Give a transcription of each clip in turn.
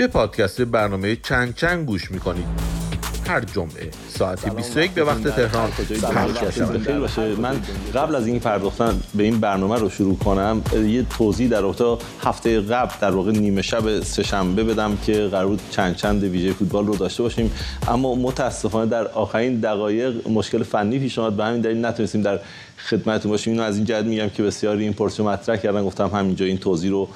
به پادکست برنامه چند چند گوش می‌کنید هر جمعه ساعت 21 به وقت تهران. باشه. من قبل از این پرداختن به این برنامه رو شروع کنم یه توضیح در رابطه هفته قبل در واقع نیمه شب سهشنبه بدم که قرار چند چند ویژه فوتبال رو داشته باشیم. اما متاسفانه در آخرین دقایق مشکل فنی پیش اومد. به همین دلیل نتونستیم در خدمتتون باشیم. اینو از این جهت میگم که بسیاری این پرسش مطرح کردن. گفتم همینجا این توضیح رو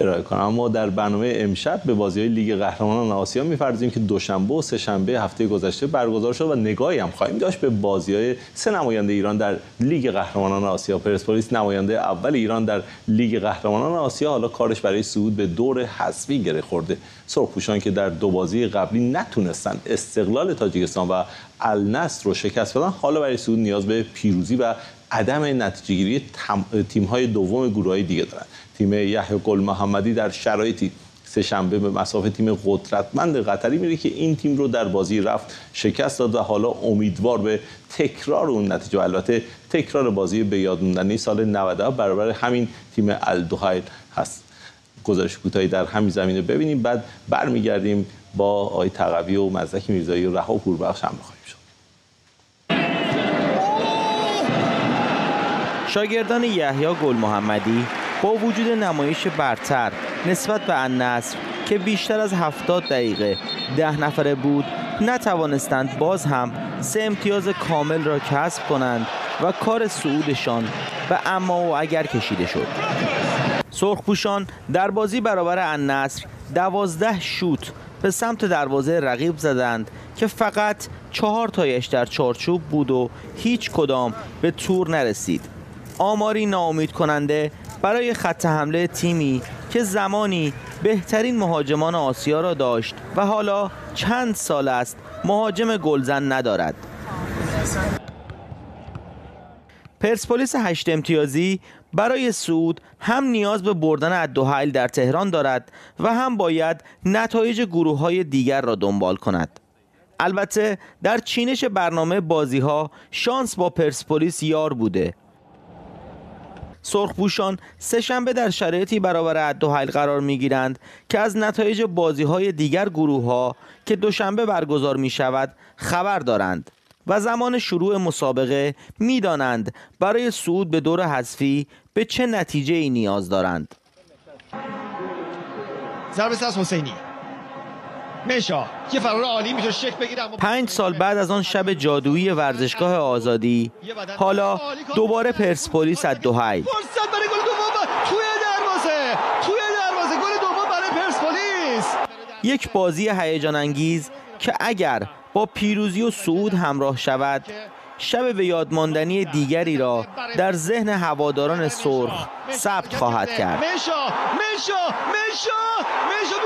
ارائه کنم. اما در برنامه امشب به بازی های لیگ قهرمانان آسیا می‌پردازیم که دوشنبه و سهشنبه هفته گذشته برگزار شد و نگاهی هم خواهیم داشت به بازی های سه نماینده ایران در لیگ قهرمانان آسیا. پرسپولیس نماینده اول ایران در لیگ قهرمانان آسیا. حالا کارش برای صعود به دور حذفی گره خورده. سرخپوشان که در دو بازی قبلی نتونستند استقلال تاجیکستان و النصر رو شکست بدن حالا برای صعود نیاز به پیروزی و عدم نتیجهگیری تیم‌های دوم گروه‌های دیگه دارند تیم یحیی گل محمدی در شرایطی سه شنبه به مسافه تیم قدرتمند قطری میره که این تیم رو در بازی رفت شکست داد و حالا امیدوار به تکرار اون نتیجه. و البته تکرار بازی به یاد موندنی سال 90 برابر همین تیم الدوهایل هست. گزارش کوتاهی در همین زمینه ببینیم. بعد برمیگردیم با آقای تقوی و مزدک میرزایی و رها پوربخش همراه خواهیم شد. شاگردان یحیی گل محمدی با وجود نمایش برتر نسبت به النصر که بیشتر از 70 دقیقه ده نفره بود نتوانستند باز هم سه امتیاز کامل را کسب کنند و کار صعودشان به اما و اگر کشیده شد. سرخپوشان در بازی برابر النصر دوازده شوت به سمت دروازه رقیب زدند که فقط چهار تایش در چارچوب بود و هیچ کدام به تور نرسید. آماری ناامید کننده برای خط حمله تیمی که زمانی بهترین مهاجمان آسیا را داشت و حالا چند سال است مهاجم گلزن ندارد. پرسپولیس هشت امتیازی برای سود هم نیاز به بردن ادوهایل در تهران دارد و هم باید نتایج گروه های دیگر را دنبال کند. البته در چینش برنامه بازی ها شانس با پرسپولیس یار بوده. سرخپوشان سهشنبه در شرایطی برابر حیل قرار می‌گیرند که از نتایج بازی های دیگر گروه ها که دوشنبه برگزار می شود خبر دارند و زمان شروع مسابقه می‌دانند برای صعود به دور حذفی به چه نتیجه ای نیاز دارند. ضربه از حسینی مشا یه فرار عالی میشه شک بگیره پنج سال بعد از آن شب جادویی ورزشگاه آزادی حالا دوباره پرسپولیس از دوهای فرصت برای گل دوم توی دروازه توی دروازه گل دوم برای پرسپولیس یک بازی هیجان انگیز که اگر با پیروزی و صعود همراه شود شب به یادماندنی دیگری را در ذهن هواداران سرخ ثبت خواهد کرد. مشا مشا مشا مشا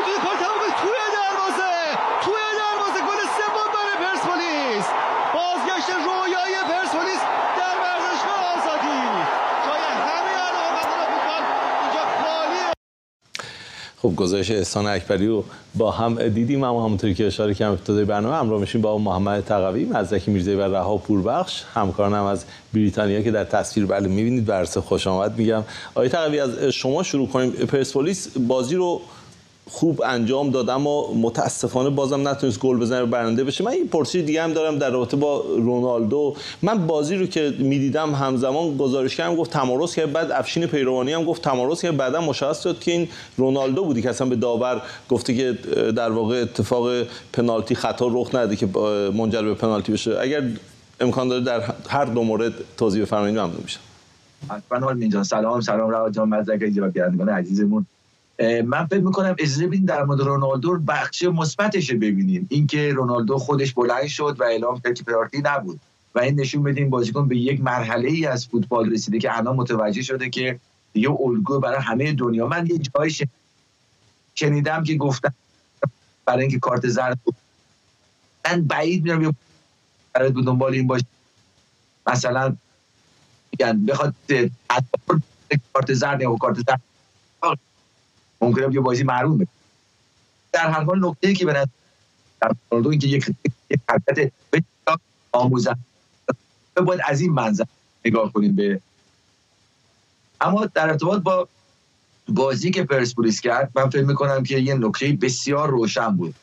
خب گزارش احسان اکبری رو با هم دیدیم اما همونطوری که اشاره کردم ابتدای برنامه همراه میشیم با محمد تقوی مزدکی میرزایی و رها پوربخش. همکارانم از بریتانیا که در تصویر بله می‌بینید ورسه خوش آمد میگم. آقای تقوی از شما شروع کنیم. پرسپولیس بازی رو خوب انجام داد اما متاسفانه بازم نتونست گل بزنه و برنده بشه. من این پرسش دیگه هم دارم در رابطه با رونالدو. من بازی رو که می‌دیدم همزمان گزارش کردم گفت تمارس که بعد افشین پیروانی هم گفت تمارس که بعدا مشخص شد که این رونالدو بودی که اصلا به داور گفته که در واقع اتفاق پنالتی خطا رخ نده که منجر به پنالتی بشه. اگر امکان داره در هر دو مورد توضیح بفرمایید ممنون میشم. حتما سلام سلام رواد جان مزدک عزیزمون. من فکر می‌کنم اجازه بدین در مورد رونالدو بخش مثبتش ببینیم. اینکه رونالدو خودش بلند شد و اعلام پنالتی نبود. و این نشون بدیم بازیکن به یک مرحله ای از فوتبال رسیده که الان متوجه شده که دیگه الگو برای همه دنیا. من یه جای شنیدم که گفتم برای اینکه کارت زرد من بعید میرم برای دنبال این باشه. مثلا میگن بخواد کارت زرد یا کارت زرد. ممکنه یه بازی معلوم بشه. در هر حال نکته ای که نظر در اینکه یک حرکت آموزن باید از این منظر نگاه کنیم به اما در ارتباط با بازی که پرسپولیس کرد من فکر می‌کنم که یه نکته بسیار روشن بود.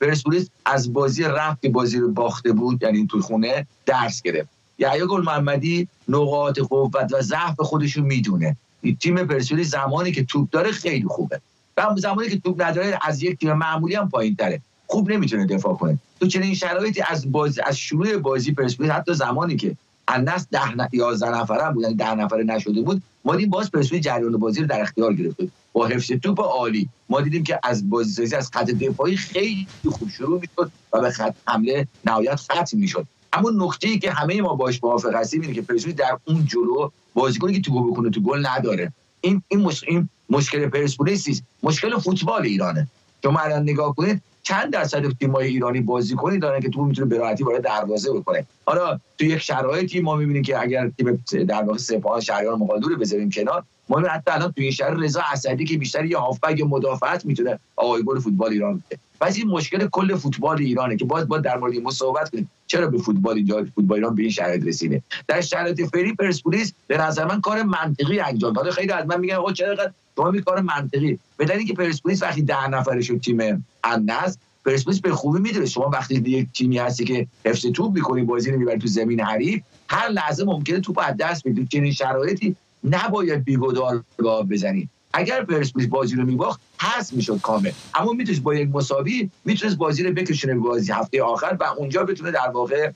پرسپولیس از بازی رفت که بازی رو باخته بود یعنی توی خونه درس گرفت. یحیی گل محمدی نقاط قوت و ضعف خودش رو می‌دونه. تیم پرسپولیس زمانی که توپ داره خیلی خوبه. و زمانی که توپ نداره از یک تیم معمولی هم پایین تره خوب نمی‌تونه دفاع کنه. تو چنین شرایطی از بازی از شروع بازی پرسپولیس حتی زمانی که الناس ده ن... 11 نفره بود یعنی ده نفره نشده بود ما دیدیم باز پرسپولیس جریان بازی رو در اختیار گرفت با حفظ توپ عالی. ما دیدیم که از بازی سازی از خط دفاعی خیلی خوب شروع می‌شد و به خط حمله نهایت ختم می‌شد. اما نکته ای که همه ما باش موافق هستیم اینه که پرسپولیس در اون جلو بازیکنی که تو بکنه تو گل نداره. این این, مش... این مشکل پرسپولیس مشکل فوتبال ایرانه. شما الان نگاه کنید چند درصد تیم‌های ایرانی بازیکنی دارن که تو می‌تونه به راحتی وارد دروازه بکنه. حالا تو یک شرایطی ما می‌بینیم که اگر تیم در واقع سپاه شهریار مقالدو رو بذاریم کنار ما حتی الان توی این شهر رضا اسدی که بیشتر یه هافبک مدافعت می‌تونه آقای گل فوتبال ایران بده. پس این مشکل کل فوتبال ایرانه که باز با در مورد ما صحبت کنیم. چرا به فوتبال اینجا فوتبال ایران به این شرایط رسیده؟ در شرایط فری پرسپولیس به نظر من کار منطقی انجام داده خیلی از من میگن آقا چرا شما می کار منطقی. به که پرسپولیس وقتی ده نفره شد تیم النصر پرسپولیس به خوبی می‌دونه. شما وقتی یک تیمی هستی که حفظ توپ می‌کنی بازی رو می‌بری تو زمین حریف هر لحظه ممکنه توپ از دست بدی. چنین شرایطی نباید بیگدار بزنی. اگر پرسپولیس بازی رو میباخت حذف می‌شد کامل. اما می‌تونست با یک مساوی می‌تونست بازی رو بکشونه بازی هفته آخر و اونجا بتونه در واقع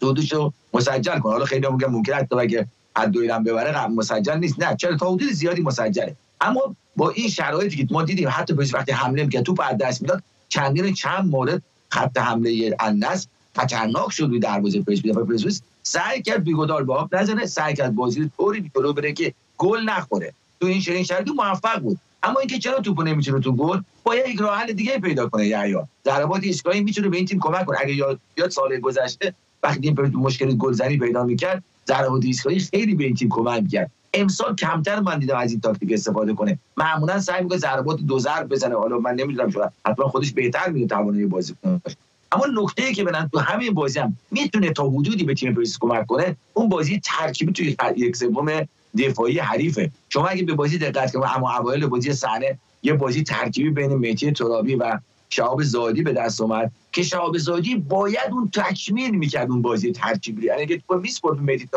دودش رو مسجل کنه. حالا خیلی میگن ممکن حتی اگه حد ببره مسجل نیست. نه چرا؟ تا زیادی مسجله. اما با این شرایطی که ما دیدیم حتی وقتی حمله می‌کرد توپ از دست می‌داد چندین چند مورد خط حمله النصر خطرناک شد روی دروازه پرسپولیس و پرسپولیس سعی کرد بیگدار به آب نزنه سعی کرد بازی رو طوری جلو بره که گل نخوره. تو این چنین شرایطی موفق بود. اما اینکه چرا توپو نمی‌تونه تو گل باید یک راه حل دیگه پیدا کنه یا ضربات ایستگاهی می‌تونه به این تیم کمک کنه. اگه یاد یاد سال گذشته وقتی این مشکل گلزنی پیدا می‌کرد ضربات ایستگاهی خیلی به این تیم کمک می‌کرد. امسال کمتر من دیدم از این تاکتیک استفاده کنه. معمولا سعی می‌کنه ضربات دو ضرب بزنه. حالا من نمی‌دونم شاید حتما خودش بهتر می‌دونه توانایی بازی کنه. اما نکته ای که بدن تو همین بازی هم می‌تونه تا حدودی به تیم پرسپولیس کمک کنه اون بازی ترکیبی توی یک سوم دفاعی حریفه. شما اگه به بازی دقت کنید اما اوایل بازی صحنه یه بازی ترکیبی بین مهدی ترابی و شهاب زادی به دست اومد که شهاب زادی باید اون تکمیل می‌کرد اون بازی ترکیبی. یعنی اگه تو میسپرد مهدی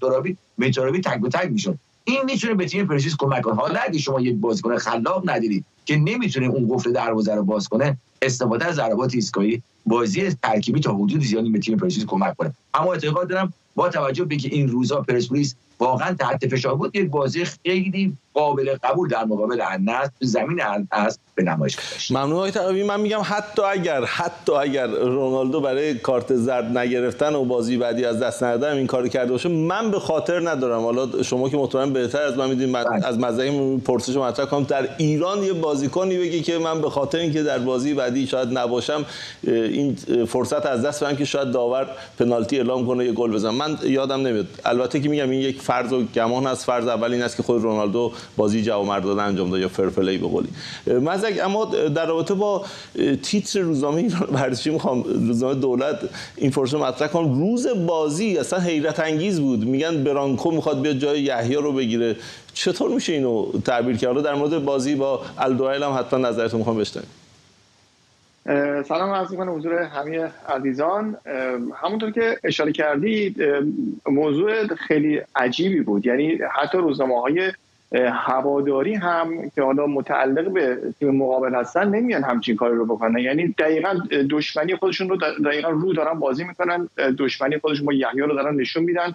ترابی مهدی تک به تک می‌شد. این می‌تونه به تیم پرسپولیس کمک کنه. حالا اگه شما یک بازیکن خلاق ندیدید که نمی‌تونه اون قفل دروازه رو باز کنه استفاده از ضربات ایستگاهی بازی ترکیبی تا حدود زیادی به تیم پرسپولیس کمک کنه. اما اعتقاد دارم با توجه به که این روزا پرسپولیس واقعا تحت فشار بود یک بازی خیلی قابل قبول در مقابل النصر تو زمین النصر به نمایش گذاشت ممنون آقای تقوی من میگم حتی اگر حتی اگر رونالدو برای کارت زرد نگرفتن و بازی بعدی از دست ندادن این کارو کرده باشه من به خاطر ندارم. حالا شما که مطمئن بهتر از من می‌دونید من بله. از مزه پرسش مطرح کنم. در ایران یه بازیکنی بگی که من به خاطر اینکه در بازی بعدی شاید نباشم این فرصت از دست بدم که شاید داور پنالتی اعلام کنه یه گل بزنم. من یادم نمیاد. البته که میگم این یک فرض و گمان از فرض اول این است که خود رونالدو بازی جواب مردانه انجام داد یا فرپلی به قولی. مزک اما در رابطه با تیتر روزنامه ایران ورزشی می‌خوام روزنامه دولت این فرصت مطرح کنم. روز بازی اصلا حیرت انگیز بود. میگن برانکو می‌خواد بیاد جای یحیی رو بگیره. چطور میشه اینو تعبیر کرد؟ در مورد بازی با الدوایل هم حتما نظرتون می‌خوام بشنویم. سلام عرض می‌کنم حضور همه عزیزان. همونطور که اشاره کردید موضوع خیلی عجیبی بود. یعنی حتی روزنامه های هواداری هم که حالا متعلق به تیم مقابل هستن نمیان همچین کاری رو بکنن. یعنی دقیقا دشمنی خودشون رو دقیقا رو دارن بازی می‌کنن دشمنی خودشون با یحیی رو دارن نشون میدن.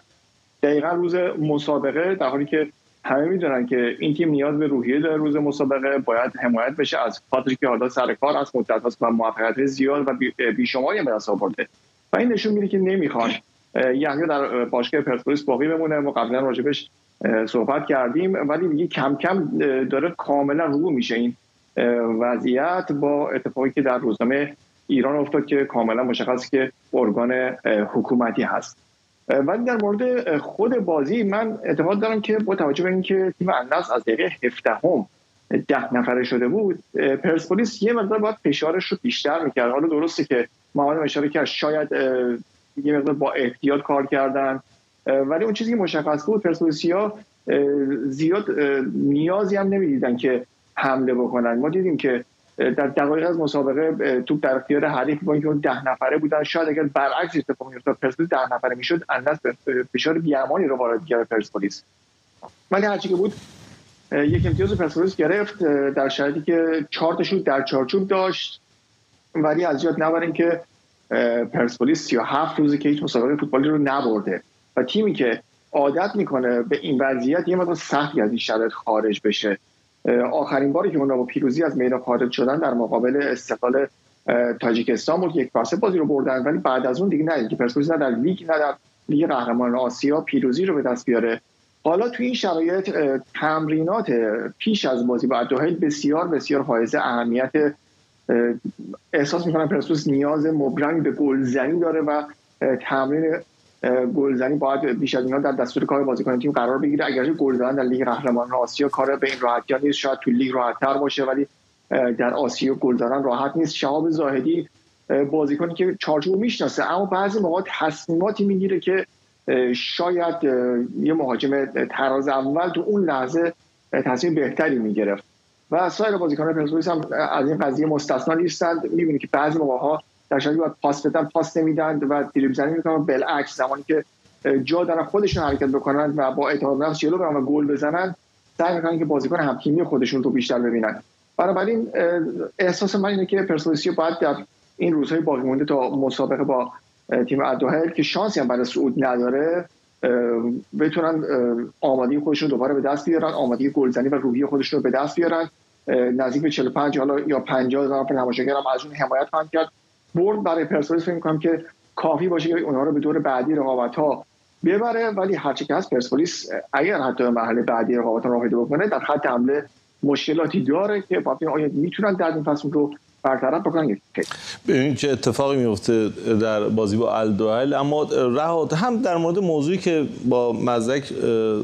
دقیقا روز مسابقه در حالی که همه می‌دونن که این تیم نیاز به روحیه داره روز مسابقه باید حمایت بشه از خاطری که حالا سر کار از مدت هست و موفقیت زیاد و بیشماری به دست آورده. و این نشون میده که نمی‌خوان یحیی در باشگاه پرسپولیس باقی بمونه. ما قبلا راجبش صحبت کردیم ولی دیگه کم کم داره کاملا رو میشه این وضعیت با اتفاقی که در روزنامه ایران افتاد که کاملا مشخص که ارگان حکومتی هست. ولی در مورد خود بازی من اعتقاد دارم که با توجه به اینکه تیم انداز از دقیقه 17 هم ده نفره شده بود پرسپولیس یه مقدار باید فشارش رو بیشتر می‌کرد. حالا درسته که ما اشاره کرد شاید یه مقدار با احتیاط کار کردن ولی اون چیزی که مشخص بود پرسپولیسیا زیاد نیازی هم نمی‌دیدن که حمله بکنن. ما دیدیم که در دقایق از مسابقه توپ در اختیار حریف با اینکه ده نفره بودن شاید اگر برعکس اتفاق میافتاد پرسپولیس ده نفره می‌شد انداز فشار بیامانی رو وارد کرد پرسپولیس. ولی هرچی که بود یک امتیاز پرسپولیس گرفت در شرایطی که چهار تا در چارچوب داشت. ولی از یاد نبریم که پرسپولیس 37 روزی که هیچ مسابقه فوتبالی رو نبرده. و تیمی که عادت می‌کنه به این وضعیت یه مقدار سختی از این شرایط خارج بشه. آخرین باری که اونا با پیروزی از میدان خارج شدن در مقابل استقلال تاجیکستان بود یک پاسه بازی رو بردن ولی بعد از اون دیگه نه که پرسپولیس نه در لیگ نه در لیگ قهرمان آسیا پیروزی رو به دست بیاره. حالا توی این شرایط تمرینات پیش از بازی با دوهیل بسیار بسیار حائز اهمیت احساس می‌کنم پرسپولیس نیاز مبرمی به گلزنی داره و تمرین گلزنی باید بیش از اینا در دستور کار بازیکن تیم قرار بگیره. اگر گل در لیگ قهرمانان آسیا کار به این راحتی نیست شاید تو لیگ راحتتر باشه ولی در آسیا گل راحت نیست. شهاب زاهدی بازیکنی که چارچوب می‌شناسه اما بعضی موقع تصمیماتی می‌گیره که شاید یه مهاجم تراز اول تو اون لحظه تصمیم بهتری می‌گرفت. و سایر بازیکنان پرسپولیس هم از این قضیه مستثنا نیستند. می‌بینید که بعضی موقع ها در شرایطی باید پاس بدن پاس نمیدن و دریبل زنی می‌کنن. بالعکس زمانی که جا دارن خودشون حرکت بکنن و با اعتماد نفس جلو برن و گل بزنن سعی می‌کنن که بازیکن همتیمی خودشون رو بیشتر ببینن. بنابراین احساس من اینه که پرسپولیس باید در این روزهای باقی مونده تا مسابقه با تیم ادوهل که شانسی هم برای صعود نداره بتونن آمادگی خودشون دوباره به دست بیارن آمادگی گلزنی و روحی خودشون رو به دست بیارن. نزدیک به 45 حالا یا 50 هزار نمایشگر هم از اون حمایت خواهند کرد. برد برای پرسپولیس فکر می‌کنم که کافی باشه که اونها رو به دور بعدی رقابت ها ببره ولی هرچی که هست پرسپولیس اگر حتی مرحله بعدی رقابت ها رو بکنه در خط حمله مشکلاتی داره که باید می‌تونن در این فصل رو برطرف بکنن ببینید چه اتفاقی میفته در بازی با الدوهل اما رهاد هم در مورد موضوعی که با مزدک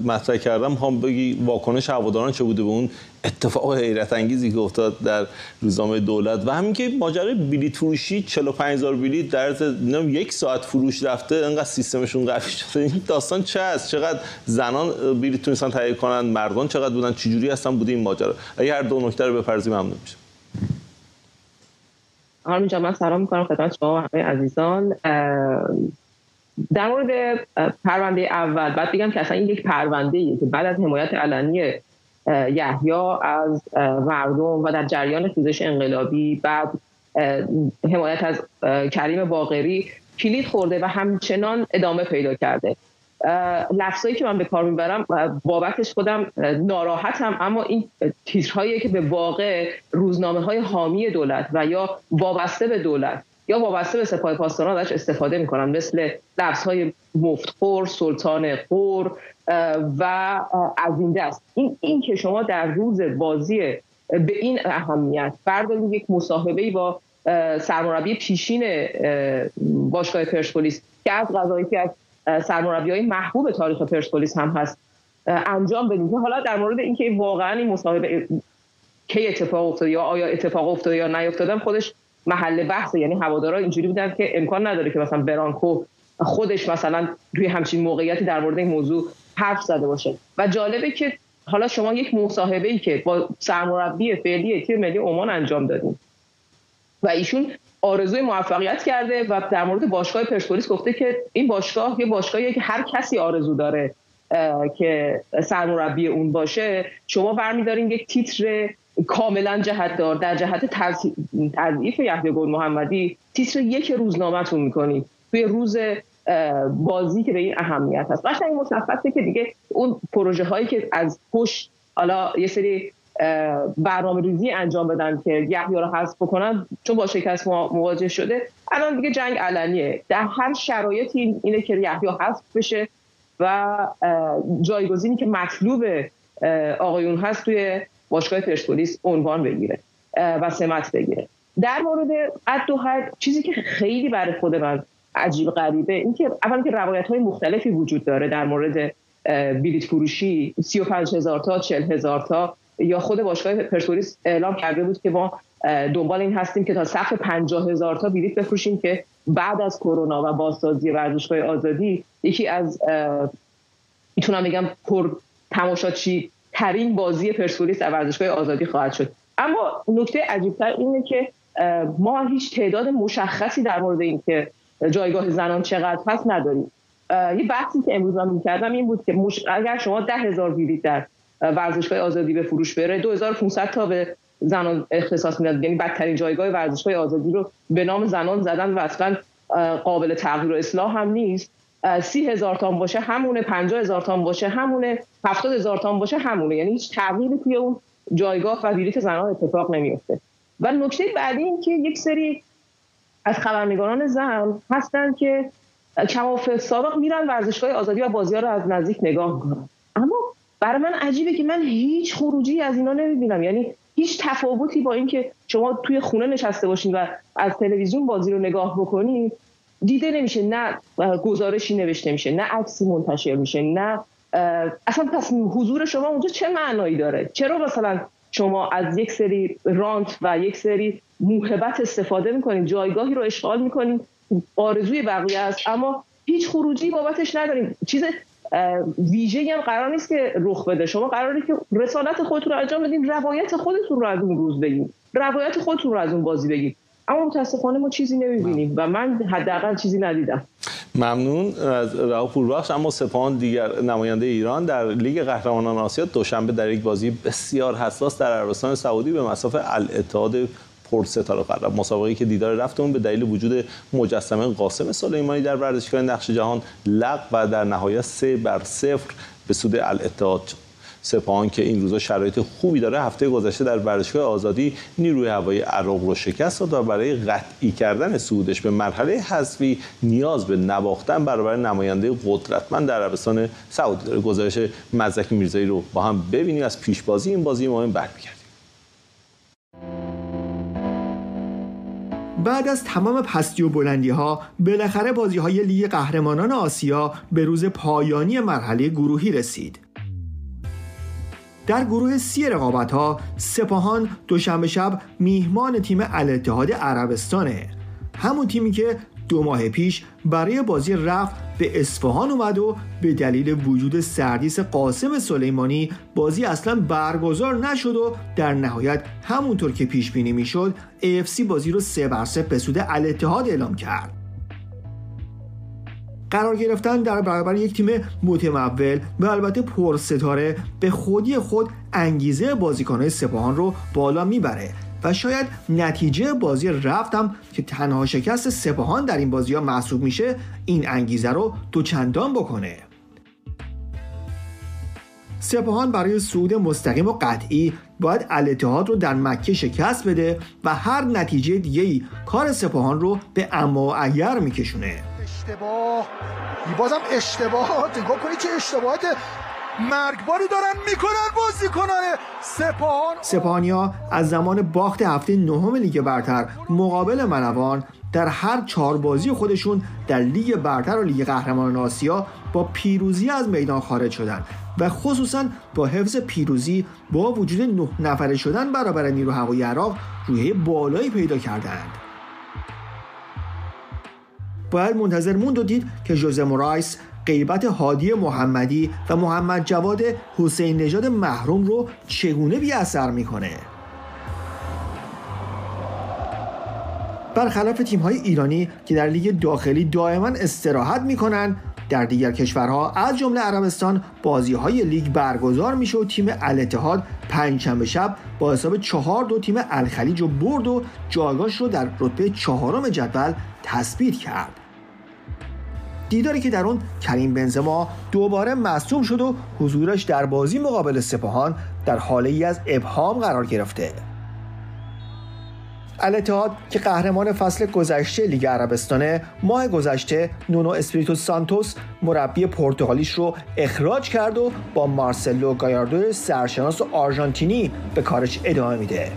مطرح کردم هم بگی واکنش هواداران چه بوده به اون اتفاق حیرت انگیزی که افتاد در روزنامه دولت. و همین که ماجرای بلیط فروشی 45000 بلیط در یک ساعت فروش رفته انقدر سیستمشون قوی شده. این داستان چه است؟ چقدر زنان بلیط تونستن تهیه کنن؟ مردان چقدر بودن؟ چجوری هستن؟ بوده این ماجرا. اگه هر دو نکته رو بپرزیم ممنون میشه آرمین جان من سلام می‌کنم خدمت شما و همه عزیزان. در مورد پرونده اول بعد بگم که اصلا این یک پرونده ایه که بعد از حمایت علنی یحیی از مردم و در جریان خیزش انقلابی بعد حمایت از کریم باقری کلید خورده و همچنان ادامه پیدا کرده. لفظایی که من به کار می‌برم بابتش خودم ناراحتم. اما این تیترهایی که به واقع روزنامه های حامی دولت و یا وابسته به دولت یا وابسته به سپاه پاسداران ازش استفاده می‌کنن مثل لفظ های مفتخور سلطان خور و از این دست. این, این که شما در روز بازی به این اهمیت بردارید یک مصاحبه با سرمربی پیشین باشگاه پرسپولیس که از قضایی که از سرمربی های محبوب تاریخ پرسپولیس هم هست. انجام بدیم. حالا در مورد اینکه واقعا این مصاحبه کی اتفاق افتاده یا آیا اتفاق افتاده یا نیفتاده خودش محل بحثه. یعنی هوادارا اینجوری بودن که امکان نداره که مثلا برانکو خودش مثلا روی همچین موقعیتی در مورد این موضوع حرف زده باشه. و جالبه که حالا شما یک مصاحبه ای که با سرمربی فعلی تیم ملی عمان انجام دادیم و ایشون آرزوی موفقیت کرده و در مورد باشگاه پرسپولیس گفته که این باشگاه یه باشگاهیه که هر کسی آرزو داره که سرمربی اون باشه. شما برمیدارین یک تیتر کاملا جهت دار در جهت تضعیف یحیی گل محمدی تیتر یک روزنامهتون می‌کنید. توی روز بازی که به این اهمیت هست قشنگ مشخصه که دیگه اون پروژه هایی که از پشت حالا یه سری برنامه ریزی انجام بدن که یحیی رو حذف بکنن چون با شکست مواجه شده. الان دیگه جنگ علنیه. در هر شرایطی اینه که یحیی حذف بشه و جایگزینی که مطلوب آقایون هست توی باشگاه پرسپولیس عنوان بگیره و سمت بگیره. در مورد عد و حد چیزی که خیلی برای خود من عجیب غریبه این که اولا که روایت های مختلفی وجود داره در مورد بلیت فروشی 35 هزار تا 40 هزار تا یا خود باشگاه پرسپولیس اعلام کرده بود که ما دنبال این هستیم که تا سقف 50 هزار تا بلیت بفروشیم که بعد از کرونا و بازسازی ورزشگاه آزادی یکی از می‌تونم بگم پر تماشاچی ترین بازی پرسپولیس در ورزشگاه آزادی خواهد شد. اما نکته عجیبتر اینه که ما هیچ تعداد مشخصی در مورد اینکه جایگاه زنان چقدر هست نداریم. یه بحثی که امروز من می‌کردم این بود که اگر شما ده هزار بلیط در ورزشگاه آزادی به فروش بره. 2500 تا به زنان اختصاص می‌داد. یعنی بدترین جایگاه ورزشگاه آزادی رو به نام زنان زدن و اصلا قابل تغییر و اصلاح هم نیست. سی هزار تان باشه همونه پنجاه هزار تان باشه همونه هفتاد هزار تان باشه همونه. یعنی هیچ تغییری توی اون جایگاه و بلیط زنان اتفاق نمیفته و نکته بعدی این که یک سری از خبرنگاران زن هستن که کماف سابق میرن ورزشگاه آزادی و بازی ها رو از نزدیک نگاه می‌کنن. اما برای من عجیبه که من هیچ خروجی از اینا نمی‌بینم. یعنی هیچ تفاوتی با اینکه شما توی خونه نشسته باشین و از تلویزیون بازی رو نگاه بکنید دیده نمیشه. نه گزارشی نوشته میشه نه عکسی منتشر میشه نه اصلا پس حضور شما اونجا چه معنایی داره؟ چرا مثلا شما از یک سری رانت و یک سری موهبت استفاده می‌کنید جایگاهی رو اشغال می‌کنید آرزوی بقیه است اما هیچ خروجی بابتش نداریم چیز ویژه هم قرار نیست که رخ بده. شما قراره که رسالت خودتون رو انجام بدین روایت خودتون رو از اون روز بگین. روایت خودتون رو از اون بازی بگین. اما متاسفانه ما چیزی نمی‌بینیم و من حداقل چیزی ندیدم. ممنون. از راه پوربخش اما سپاهان دیگر نماینده ایران در لیگ قهرمانان آسیا دوشنبه در یک بازی بسیار حساس در عربستان سعودی به مسافه الاتحاد ستاره قرار مسابقه که دیدار رفت اون به دلیل وجود مجسمه قاسم سلیمانی در ورزشگاه نقش جهان لغ و در نهایت سه بر صفر به سود الاتحاد سپاهان که این روزا شرایط خوبی داره هفته گذشته در ورزشگاه آزادی نیروی هوایی عراق رو شکست داد و برای قطعی کردن صعودش به مرحله حذفی نیاز به نواختن برابر نماینده قدرتمند در عربستان سعودی داره. گزارش مزدک میرزایی رو با هم ببینیم. از پیشبازی این بازی مهم برمیگردیم. بعد از تمام پستی و بلندی ها بالاخره بازی های لیگ قهرمانان آسیا به روز پایانی مرحله گروهی رسید. در گروه سی رقابت ها سپاهان دوشنبه شب میهمان تیم الاتحاد عربستانه. همون تیمی که دو ماه پیش برای بازی رفت به اصفهان اومد و به دلیل وجود سردیس قاسم سلیمانی بازی اصلا برگزار نشد و در نهایت همونطور که پیش بینی می‌شد AFC بازی رو سه بر سه به سود الاتحاد اعلام کرد. قرار گرفتن در برابر یک تیم متمول و البته پرستاره به خودی خود انگیزه بازیکنهای سپاهان رو بالا می‌بره. و شاید نتیجه بازی رفتم که تنها شکست سپاهان در این بازی ها محسوب میشه این انگیزه رو دوچندان بکنه. سپاهان برای صعود مستقیم و قطعی باید الاتحاد رو در مکه شکست بده و هر نتیجه دیگه کار سپاهان رو به اما اگر میکشونه. اشتباه. بازم اشتباه نگاه کنید چه اشتباهات مرگباری دارن می‌کنن بازیکنان سپاهان. سپاهانیا از زمان باخت هفته نهم لیگ برتر مقابل منوان در هر چهار بازی خودشون در لیگ برتر و لیگ قهرمانان آسیا با پیروزی از میدان خارج شدن و خصوصا با حفظ پیروزی با وجود نه نفره شدن برابر نیرو هوایی عراق روی بالایی پیدا کردند. باید منتظر موند و دید که جوزه مورایس غیبت هادی محمدی و محمد جواد حسین نژاد محروم رو چگونه بی اثر می‌کنه؟ برخلاف تیم های ایرانی که در لیگ داخلی دائما استراحت می‌کنن در دیگر کشورها از جمله عربستان بازی های لیگ برگزار میشه و تیم الاتحاد پنجشنبه شب با حساب چهار دو تیم الخلیج و برد و جایگاهش رو در رتبه چهارم جدول تثبیت کرد. دیداری که در اون کریم بنزما دوباره مصدوم شد و حضورش در بازی مقابل سپاهان در حاله ای از ابهام قرار گرفته. الاتحاد که قهرمان فصل گذشته لیگ عربستانه ماه گذشته نونو اسپریتو سانتوس مربی پرتغالیش رو اخراج کرد و با مارسلو گایاردو سرشناس آرژانتینی به کارش ادامه میده.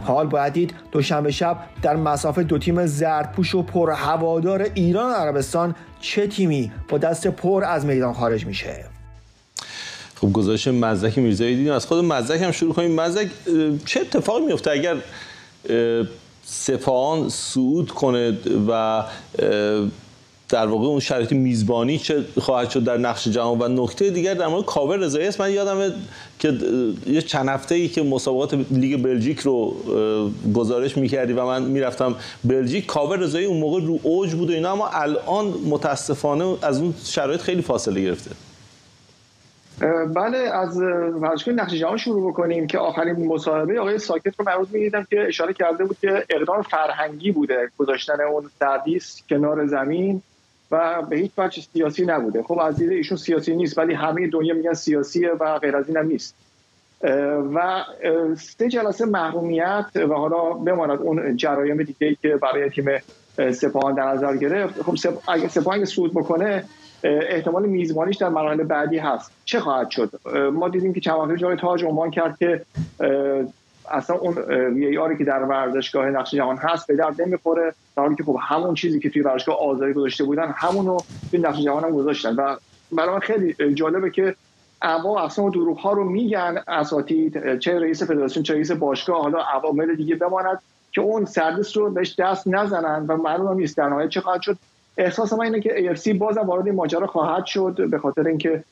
حال باید دید دوشنبه شب در مسافه دو تیم زردپوش و پر هوادار ایران و عربستان چه تیمی با دست پر از میدان خارج میشه؟ خب گزارش مزدک میرزایی دیدیم. از خود مزدک هم شروع کنیم. مزدک چه اتفاقی میفته اگر سپاهان صعود کنه و در واقع اون شرایط میزبانی چه خواهد شد در نقش جهان و نکته دیگر در مورد کاور رضایی است. من یادم که یه چند هفته ای که مسابقات لیگ بلژیک رو گزارش می‌کردی و من می‌رفتم بلژیک کاور رضایی اون موقع رو اوج بود و اینا اما الان متاسفانه از اون شرایط خیلی فاصله گرفته. بله از ورزشگاه نقش جهان شروع بکنیم که آخرین مصاحبه آقای ساکت رو مربوط می‌دیدم که اشاره کرده بود که اقدام فرهنگی بوده گذاشتن اون سردیس کنار زمین. و به هیچ وجه سیاسی نبوده. خب از دید ایشون سیاسی نیست ولی همه دنیا میگن سیاسیه و غیر از اینم نیست. و سه جلسه محرومیت و حالا بماند اون جرایم دیگه که برای تیم سپاهان در نظر گرفت. خب اگه سپاهان سود بکنه احتمال میزبانیش در مراحل بعدی هست. چه خواهد شد؟ ما دیدیم که چند وقت جای تاج عنوان کرد که اصلا اون وی آری که در ورزشگاه نقش جهان هست به درد نمی‌خوره در حالی که خب همون چیزی که توی ورزشگاه آزادی گذاشته بودن همونو توی نقش جهان هم گذاشتن. و برای من خیلی جالبه که اما اصلا دروغ ها رو میگن اساتید چه رئیس فدراسیون چه رئیس باشگاه حالا عوامل دیگه بماند که اون سردیس رو بهش دست نزنن و معلوم نیست در نهایت چه خواهد شد. احساس من اینه که AFC بازم وارد این ماجرا خواهد شد به خاطر اینکه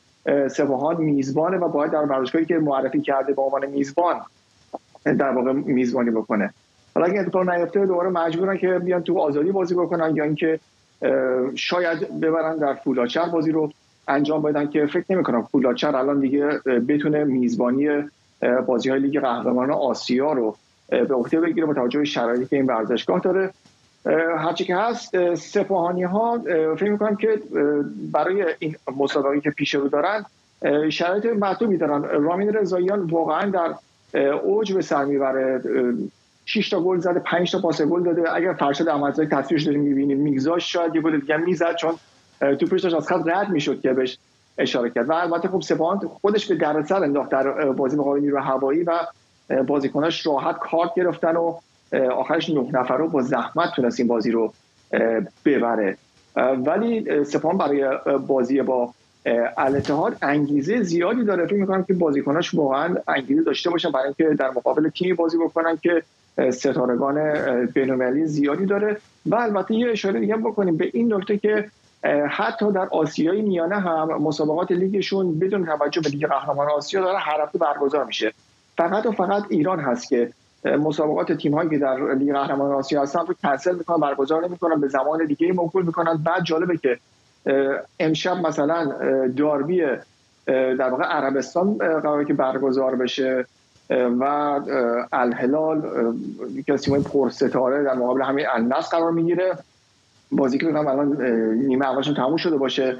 سپاهان میزبانه و باید در ورزشگاهی که معرفی کرده به عنوان میزبان در واقع میزبانی بکنه. حالا اگه اتفاق نیفته دوباره مجبورن که بیان تو آزادی بازی بکنن یا اینکه شاید ببرن در فولاچر بازی رو انجام بدن که فکر کنم فولاچر الان دیگه بتونه میزبانی بازی های لیگ قهرمانان آسیا رو به عهده بگیره با توجه شرایطی که این ورزشگاه داره. هرچی که هست سپاهانی ها فکر می‌کنم که برای این مسابقه که پیش رو دارن شرایط مطلوبی دارن. رامین رضاییان واقعا در اوج به سر می‌بره 6 تا گل زده 5 تا پاس گل داده. اگر فرشاد احمدزاده تصویرش داریم می‌بینیم میگذاشت شاید یه گل دیگه می‌زد چون توپش داشت از خط رد می‌شد که بهش اشاره کرد. و البته خب سپاهان خودش به دردسر انداخت در بازی مقابل نیروی هوایی و بازیکناش راحت کارت گرفتن و آخرش نه نفر رو با زحمت تونست این بازی رو ببره. ولی سپاهان برای بازی با الاتحاد انگیزه زیادی داره. فکر می‌کنم که بازیکناش واقعا انگیزه داشته باشن برای اینکه در مقابل تیمی بازی بکنن که ستارگان بینالمللی زیادی داره. و البته یه اشاره دیگه بکنیم به این نکته که حتی در آسیای میانه هم مسابقات لیگشون بدون توجه به لیگ قهرمان آسیا داره هر هفته برگزار میشه. فقط و فقط ایران هست که مسابقات تیم که در لیگ قهرمان آسیا هستن رو کنسل می‌کنن برگزار نمی‌کنن به زمان دیگه موکول می‌کنن. بعد جالبه که امشب مثلا داربی در واقع عربستان قراره که برگزار بشه. و الهلال یکی از تیم‌های پرستاره در مقابل همین النصر قرار می‌گیره. بازی که میگم الان نیمه اولشون تموم شده باشه.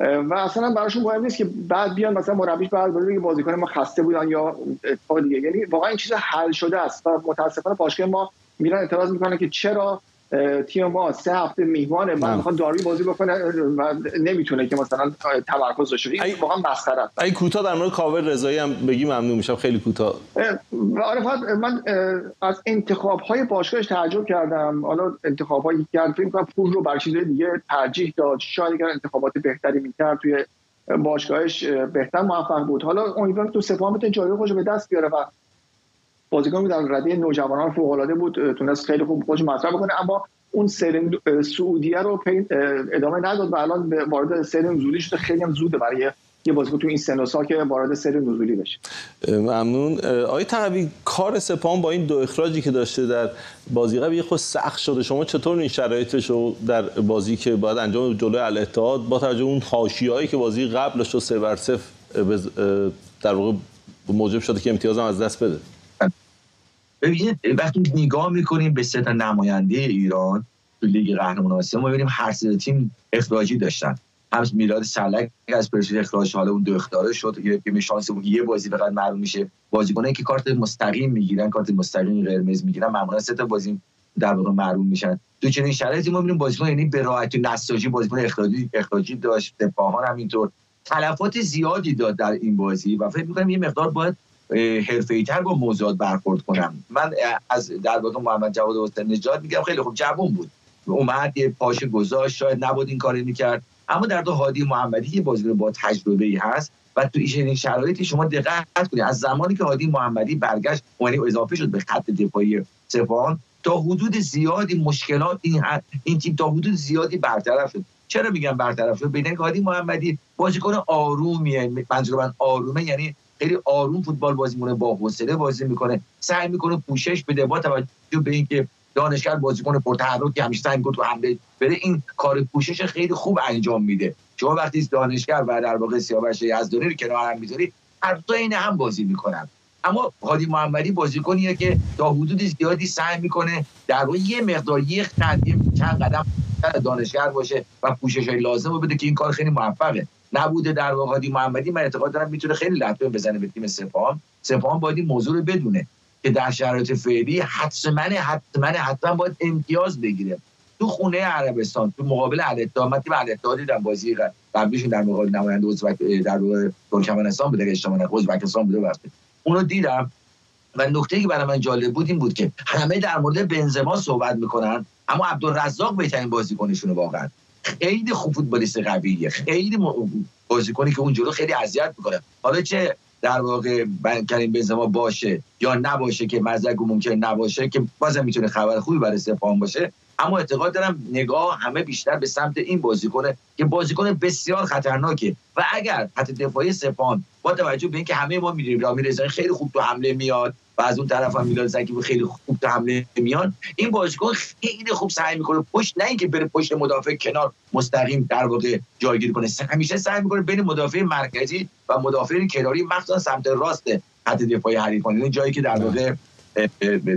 و اصلا براشون مهم نیست که بعد بیان مثلا مربیش بعد بگه بازیکن ما خسته بودن یا اتفاق دیگه. یعنی واقعا این چیز حل شده است و متاسفانه باشگاه ما میرن اعتراض می‌کنن که چرا تیم ما سه هفته میهمانه بعد می‌خواد داری بازی بکنه و نمی‌تونه که مثلا تمرکز داشته این واقعا مسخره است. ای کوتاه در مورد کاور رضایی هم بگی ممنون میشم. خیلی کوتاه. آره من از انتخاب های باشگاهش تعجب کردم. حالا انتخاب هایی کرد فکر کنم پول رو بر چیزای دیگه ترجیح داد. شاید اگر انتخابات بهتری می‌کرد توی باشگاهش بهتر موفق بود. حالا امیدوارم تو سپاه بتونه جایگاه خودش به دست بیاره و بازیکن در رده نوجوانان فوق العاده بود تونست خیلی خوب خودش مطرح بکنه. اما اون سیر سعودیه رو ادامه نداد و الان وارد سیر نزولی شده. خیلی هم زوده برای یه بازیکن تو این سن که وارد سیر نزولی بشه. ممنون. آقای تقوی کار سپاهان با این دو اخراجی که داشته در بازی قبل یه خود سخت شده. شما چطور این شرایطش رو در بازی که باید انجام جلوی الاتحاد با توجه اون حاشیه‌ای که بازی قبلش رو سه بر در واقع موجب شده که امتیاز هم از دست بده. ببینید وقتی نگاه می‌کنیم به سه نماینده ایران تو لیگ قهرمانان آسیا ما ببینیم هر سه تیم اخراجی داشتن. هم میلاد سلک از پرسپولیس اخراج حالا اون دو اختاره شد که شانس اون یه بازی فقط معلوم میشه. بازیکنایی که کارت مستقیم می‌گیرن کارت مستقیم قرمز می‌گیرن معمولا سه تا بازی در واقع معلوم میشن. تو چنین شرایطی ما می‌بینیم بازیکن یعنی به راحتی نساجی بازیکن اخراجی اخراجی داشت دفاعان همینطور تلفات زیادی داد در این بازی و فکر می‌کنم یه مقدار باید تر با موضوعات برخورد کنم. من از در واقع محمد جواد حسین نجات میگم خیلی خوب جوان بود. اومد یه پاش گذاشت شاید نبود این کاری می‌کرد. اما در دو هادی محمدی که بازیکن با تجربه ای هست و تو این شرایطی شما دقت کنید. از زمانی که هادی محمدی برگشت یعنی اضافه شد به خط دفاعی سپاهان تا حدود زیادی مشکلات این این تیم تا حدود زیادی برطرف شد. چرا میگم برطرف شد؟ ببینید هادی محمدی بازیکن آرومیه. منظور من آرومه یعنی خیلی آروم فوتبال بازی می‌کنه با حوصله بازی می‌کنه. سعی می‌کنه پوشش بده با توجه به اینکه دانشگر بازیکن پرتحرک که همیشه سعی می‌کنه تو حمله بره این کار پوشش خیلی خوب انجام میده. شما وقتی دانشگر و در واقع سیاوش یزدانی رو کنار هم می‌ذاری هر دو این هم بازی می‌کنن. اما هادی محمدی بازیکنیه که تا حدود زیادی سعی می‌کنه در واقع یه مقدار یه چند قدم دانشگر باشه و پوشش های لازم رو بده که این کار خیلی موفقه. نبوده در واقع هادی محمدی. من اعتقاد دارم می‌تونه خیلی لطمه بزنه به تیم سپاهان. سپاهان باید این موضوع رو بدونه که در شرایط فعلی حتما حتما حتما باید امتیاز بگیره. تو خونه عربستان تو مقابل الاتحاد من تیم الاتحاد دیدم بازی قبلیشون در مقابل نماینده ازبک در ترکمنستان بوده که اشتباه نکنم ازبکستان بوده وقتی. اونو دیدم و نکته که برای من جالب بود این بود که همه در مورد بنزما صحبت می‌کنن اما عبدالرزاق بهترین بازیکنشونه واقعا. خیلی خوب فوتبالیست قویه. خیلی بازیکنی که اونجورو خیلی اذیت می‌کنه. حالا چه در واقع کریم بنزما باشه یا نباشه که مزگو ممکن نباشه که بازم می‌تونه خبر خوبی برای سپاهان باشه. اما اعتقاد دارم نگاه همه بیشتر به سمت این بازیکنه که بازیکن بسیار خطرناکه. و اگر حتی دفاعی سپان با توجه به اینکه همه ما می‌دونیم رامی رضایی خیلی خوب تو حمله میاد و از اون طرف هم میلاد زکی خیلی خوب تو حمله میاد این بازیکن خیلی خوب سعی می‌کنه پشت نه اینکه بره پشت مدافع کنار مستقیم در واقع جایگیری کنه. همیشه سعی می‌کنه بین مدافع مرکزی و مدافع کناری مخصوصا سمت راست خط دفاعی حریفان. این جایی که در واقع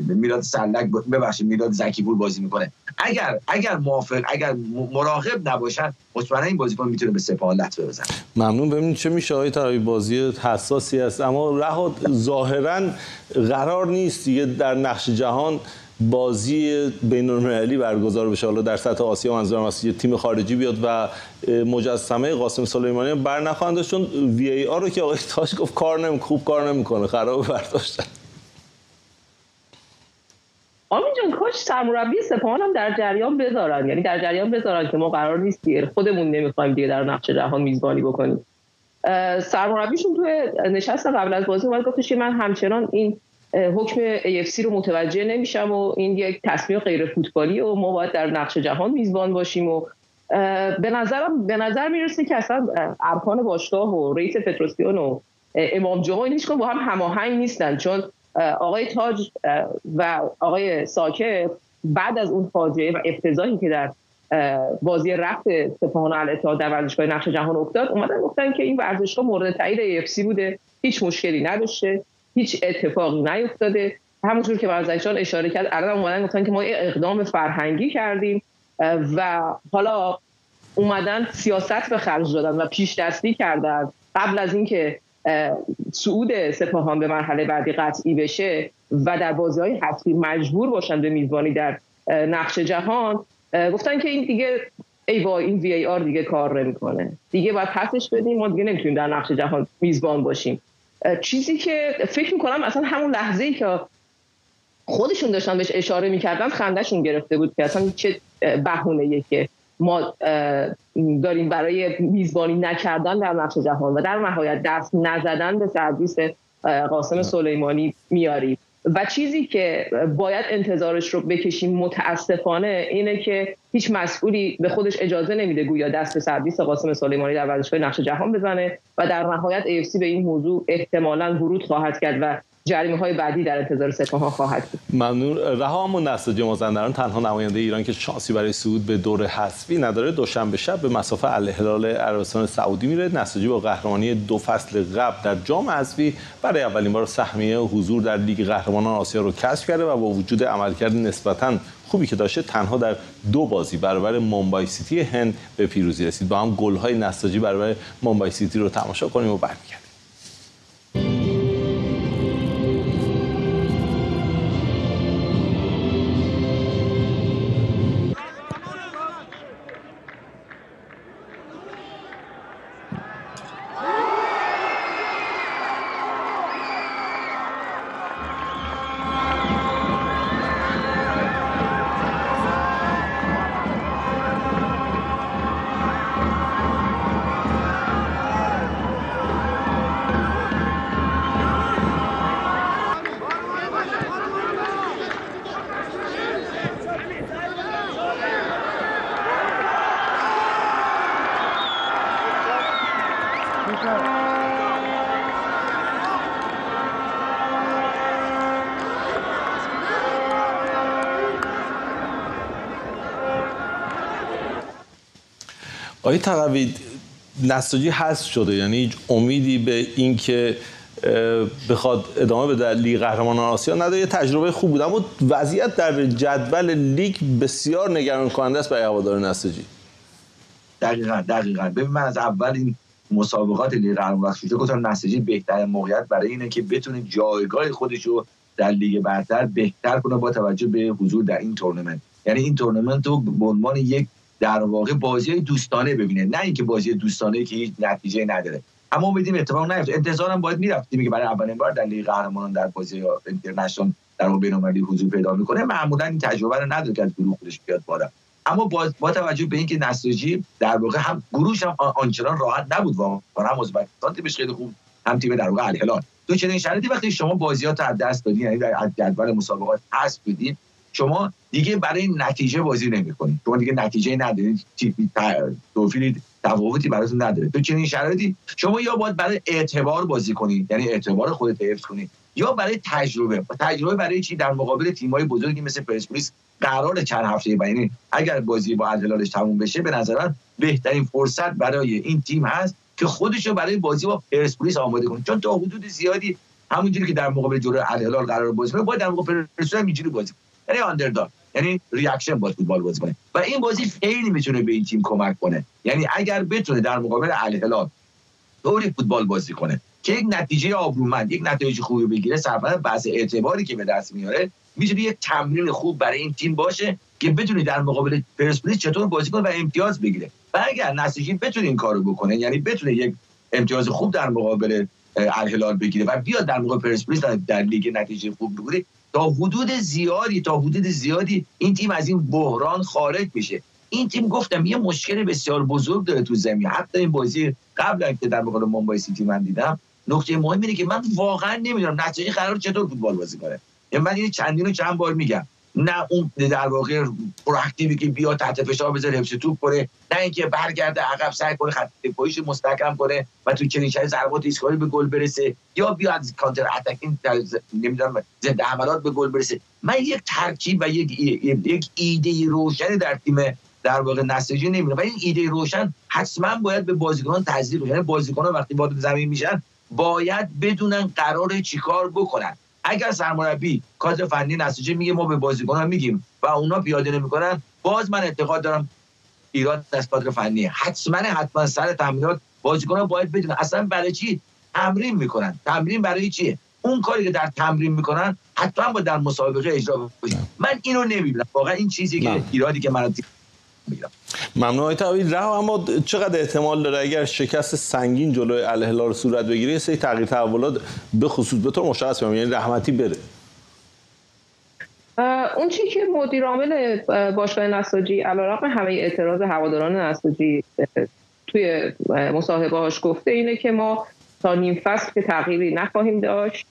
میلاد سلک ببخشید میلاد زکی پور بازی می‌کنه. اگر اگر موافق اگر مراقب نباشن مطمئنا این بازیکن می‌تونه به سپاه بزنه ممنون. ببینید چه میشه آقای طرابی بازی حساسی است. اما رها ظاهرا قرار نیست دیگه در نقش جهان بازی بین المللی برگزار بشه. حالا در سطح آسیا منظورم است تیم خارجی بیاد و مجسمه قاسم سلیمانی بر نخواهند چون وی ای آر رو که آقای تاج گفت کار نمی خوب کار نمی‌کنه. خراب برداشتن. آمین جان کاش سرمربی سپاهان هم در جریان بذارن. یعنی در جریان بذارن که ما قرار نیست دیگه. خودمون نمی‌خوایم دیگه در نقش جهان میزبانی بکنیم. سرمربیشون توی نشست قبل از بازی اومد گفتش که من همچنان این حکم AFC رو متوجه نمیشم و این یک تصمیم غیر فوتبالی و ما باید در نقش جهان میزبان باشیم و به نظرم به نظر می‌رسه که اصلا ارکان باشگاه و رئیس فدراسیون و امام جمعه هیچ با هم هماهنگ نیستن. چون آقای تاج و آقای ساکر بعد از اون فاجعه و افتضاحی که در بازی رفت سپاهان و الاتحاد در ورزشگاه نقش جهان افتاد اومدن گفتن که این ورزشگاه مورد تایید AFC بوده هیچ مشکلی نداشته هیچ اتفاقی نیفتاده. همونجور که ورزشان اشاره کرد الان اومدن گفتن که ما اقدام فرهنگی کردیم و حالا اومدن سیاست به خرج دادن و پیش دستی کردن. قبل از اینکه صعود سپاهان به مرحله بعدی قطعی بشه و در بازی های حتمی مجبور باشن به میزبانی در نقش جهان. گفتن که این دیگه ای وای این وی ای آر دیگه کار نمی‌کنه. دیگه باید پسش بدیم ما دیگه نمی‌تونیم در نقش جهان میزبان باشیم. چیزی که فکر می‌کنم اصلا همون لحظه ای که خودشون داشتن بهش اشاره می‌کردن خندهشون گرفته بود که اصلا چه بهونه که ما داریم برای میزبانی نکردن در نقش جهان و در نهایت دست نزدن به سرویس قاسم سلیمانی میاریم. و چیزی که باید انتظارش رو بکشیم متاسفانه اینه که هیچ مسئولی به خودش اجازه نمیده گویا دست به سرویس قاسم سلیمانی در ورزشگاه نقش جهان بزنه و در نهایت AFC به این موضوع احتمالا ورود خواهد کرد و جریمه های بعدی در انتظار سپاهان خواهد بود. ممنون. رها اما نساجی مازندران تنها نماینده ایران که شانسی برای صعود به دور حذفی نداره دوشنبه شب به مصاف الهلال عربستان سعودی میره. نساجی با قهرمانی دو فصل قبل در جام حذفی برای اولین بار سهمیه حضور در لیگ قهرمانان آسیا رو کسب کرده و با وجود عملکرد نسبتا خوبی که داشته تنها در دو بازی برابر مومبای سیتی هند به پیروزی رسید. با هم گل‌های نساجی برابر مومبای سیتی رو تماشا کنیم و برمیگردیم. آقای تقوی نساجی هست شده یعنی هیچ امیدی به این که بخواد ادامه بده لیگ قهرمانان آسیا؟ نداره یه تجربه خوب بود اما وضعیت در جدول لیگ بسیار نگران کننده است برای هوادار نساجی دقیقا دقیقا. ببین من از اول این مسابقات لیگ قهرمانان شده گفتم نساجی بهترین موقعیت برای اینه که بتونه جایگاه خودش رو در لیگ برتر بهتر کنه با توجه به حضور در این تورنمنت. یعنی این تورنمنت رو به عنوان یک در واقع بازی دوستانه ببینه. نه اینکه بازی دوستانه که هیچ نتیجه نداره. اما امیدیم اتفاق نیفته. انتظارم باید می‌رفتیم که برای اولین بار در لیگ قهرمانان در بازی اینترنشنال در بین‌المللی حضور پیدا می‌کنه. معمولا این تجربه رو نداره که از گروه خودش بیاد بالا. اما با, با توجه به اینکه نساجی در واقع هم گروهش هم آنچنان راحت نبود واقعا هم ازبکستان تیمش خیلی خوب هم تیم در واقع الهلال. تو چنین شرایطی وقتی شما بازیات از دست دادین یعنی در جدول مسابقات حذف بدید شما دیگه برای نتیجه بازی نمی‌کنید شما دیگه نتیجه ندارید توفیل تفاوتی براتون نداره. تو چنین شرایطی شما یا باید برای اعتبار بازی کنید یعنی اعتبار خودت حفظ کنید یا برای تجربه. تجربه برای چی؟ در مقابل تیم‌های بزرگی مثل پرسپولیس قرار چند هفته یعنی اگر بازی با الهلالش تموم بشه به نظر بهترین فرصت برای این تیم هست که خودشو برای بازی با پرسپولیس آماده کنه. چون تا حدود زیادی همونجوری که در مقابل جلوی الهلال قراره بازی کنه باید در مقابل پرسپولیس هم اینجوری بازی کنه. یعنی underdog. یعنی reaction با فوتبال بازی کنه. و این بازی خیلی می‌تونه به این تیم کمک کنه. یعنی اگر بتونه در مقابل الهلال طوری فوتبال بازی کنه که یک نتیجه آبرومند یک نتیجه خوبی بگیره صرفا بحث اعتباری که به دست میاره می‌تونه یک تمرین خوب برای این تیم باشه که بتونه در مقابل پرسپولیس چطور بازی کنه و امتیاز بگیره. و اگر نساجی بتونه این کارو بکنه یعنی بتونه یک امتیاز خوب در مقابل الهلال بگیره و بیاد در مقابل پرسپولیس در لیگ نتیجه خوب بگیره تا حدود زیادی تا حدود زیادی این تیم از این بحران خارج میشه. این تیم گفتم یه مشکل بسیار بزرگ داره تو زمین. حتی این بازی قبل که در مقابل ممبای سیتی من دیدم نکته مهم اینه که من واقعا نمی‌دونم نساجی قراره چطور فوتبال بازی کنه. یعنی من این چندین و چند بار میگم. نه اون در واقع proactive ی که بیا تحت فشار بذاره حفظ توپ کنه نه اینکه برگرده عقب سعی کنه خط دفاعیش مستحکم کنه و تو چنین شرایطی ضربات ایستگاهی به گل برسه یا بیا از counter attacking نمی‌دونم ضد حملات به گل برسه. من یک ترکیب و یک یک ایده روشنی در تیم در واقع نساجی نمی‌دونم و این ایده روشن حتما باید به بازیکنان تزریق یعنی بازیکنان وقتی وارد زمین میشن باید بدونن قرار چیکار بکنن. اگر سرمربی کادر فنی نساجی میگه ما به بازیکنان میگیم و اونا پیاده نمی‌کنن باز من اعتقاد دارم ایراد از کادر فنی. حتما حتما سر تمرینات بازیکنان باید بدونن. اصلا برای چی تمرین می‌کنن؟ تمرین برای چیه؟ اون کاری که در تمرین می‌کنن حتما با در مسابقه اجرا بشه. من اینو نمی‌بینم. واقعا این چیزی که ایرادی که من میگم ممنون های تعویل رها اما چقدر احتمال داره اگر شکست سنگین جلوی الهلال صورت بگیره یه تغییر تحولات به خصوص به طور مشخص یعنی رحمتی بره. اون چی که مدیر عامل باشگاه نساجی علیرغم همه اعتراض هواداران نساجی توی مصاحبه‌هاش گفته اینه که ما تا نیم فصل که تغییری نخواهیم داشت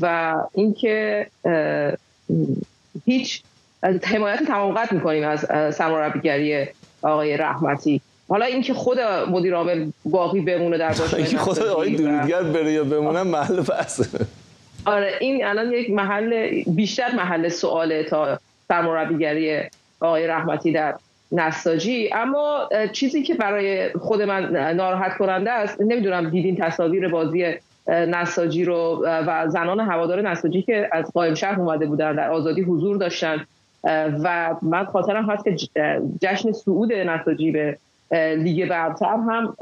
و اینکه هیچ حمایت تمام می‌کنیم از سرمربیگری آقای رحمتی. حالا اینکه خود مدیر عامل باقی بمونه در باشگاه اینکه خود آقای درودگر بره یا بمونه محل بحث. آره این الان یک محل بیشتر محل سواله تا سرمربیگری آقای رحمتی در نساجی. اما چیزی که برای خود من ناراحت کننده است نمی‌دونم دیدین تصاویر بازی نساجی رو و زنان هوادار نساجی که از قائم شهر اومده بودن در آزادی حضور داشتن. و من خاطرم هست که جشن صعود نساجی به لیگ برتر هم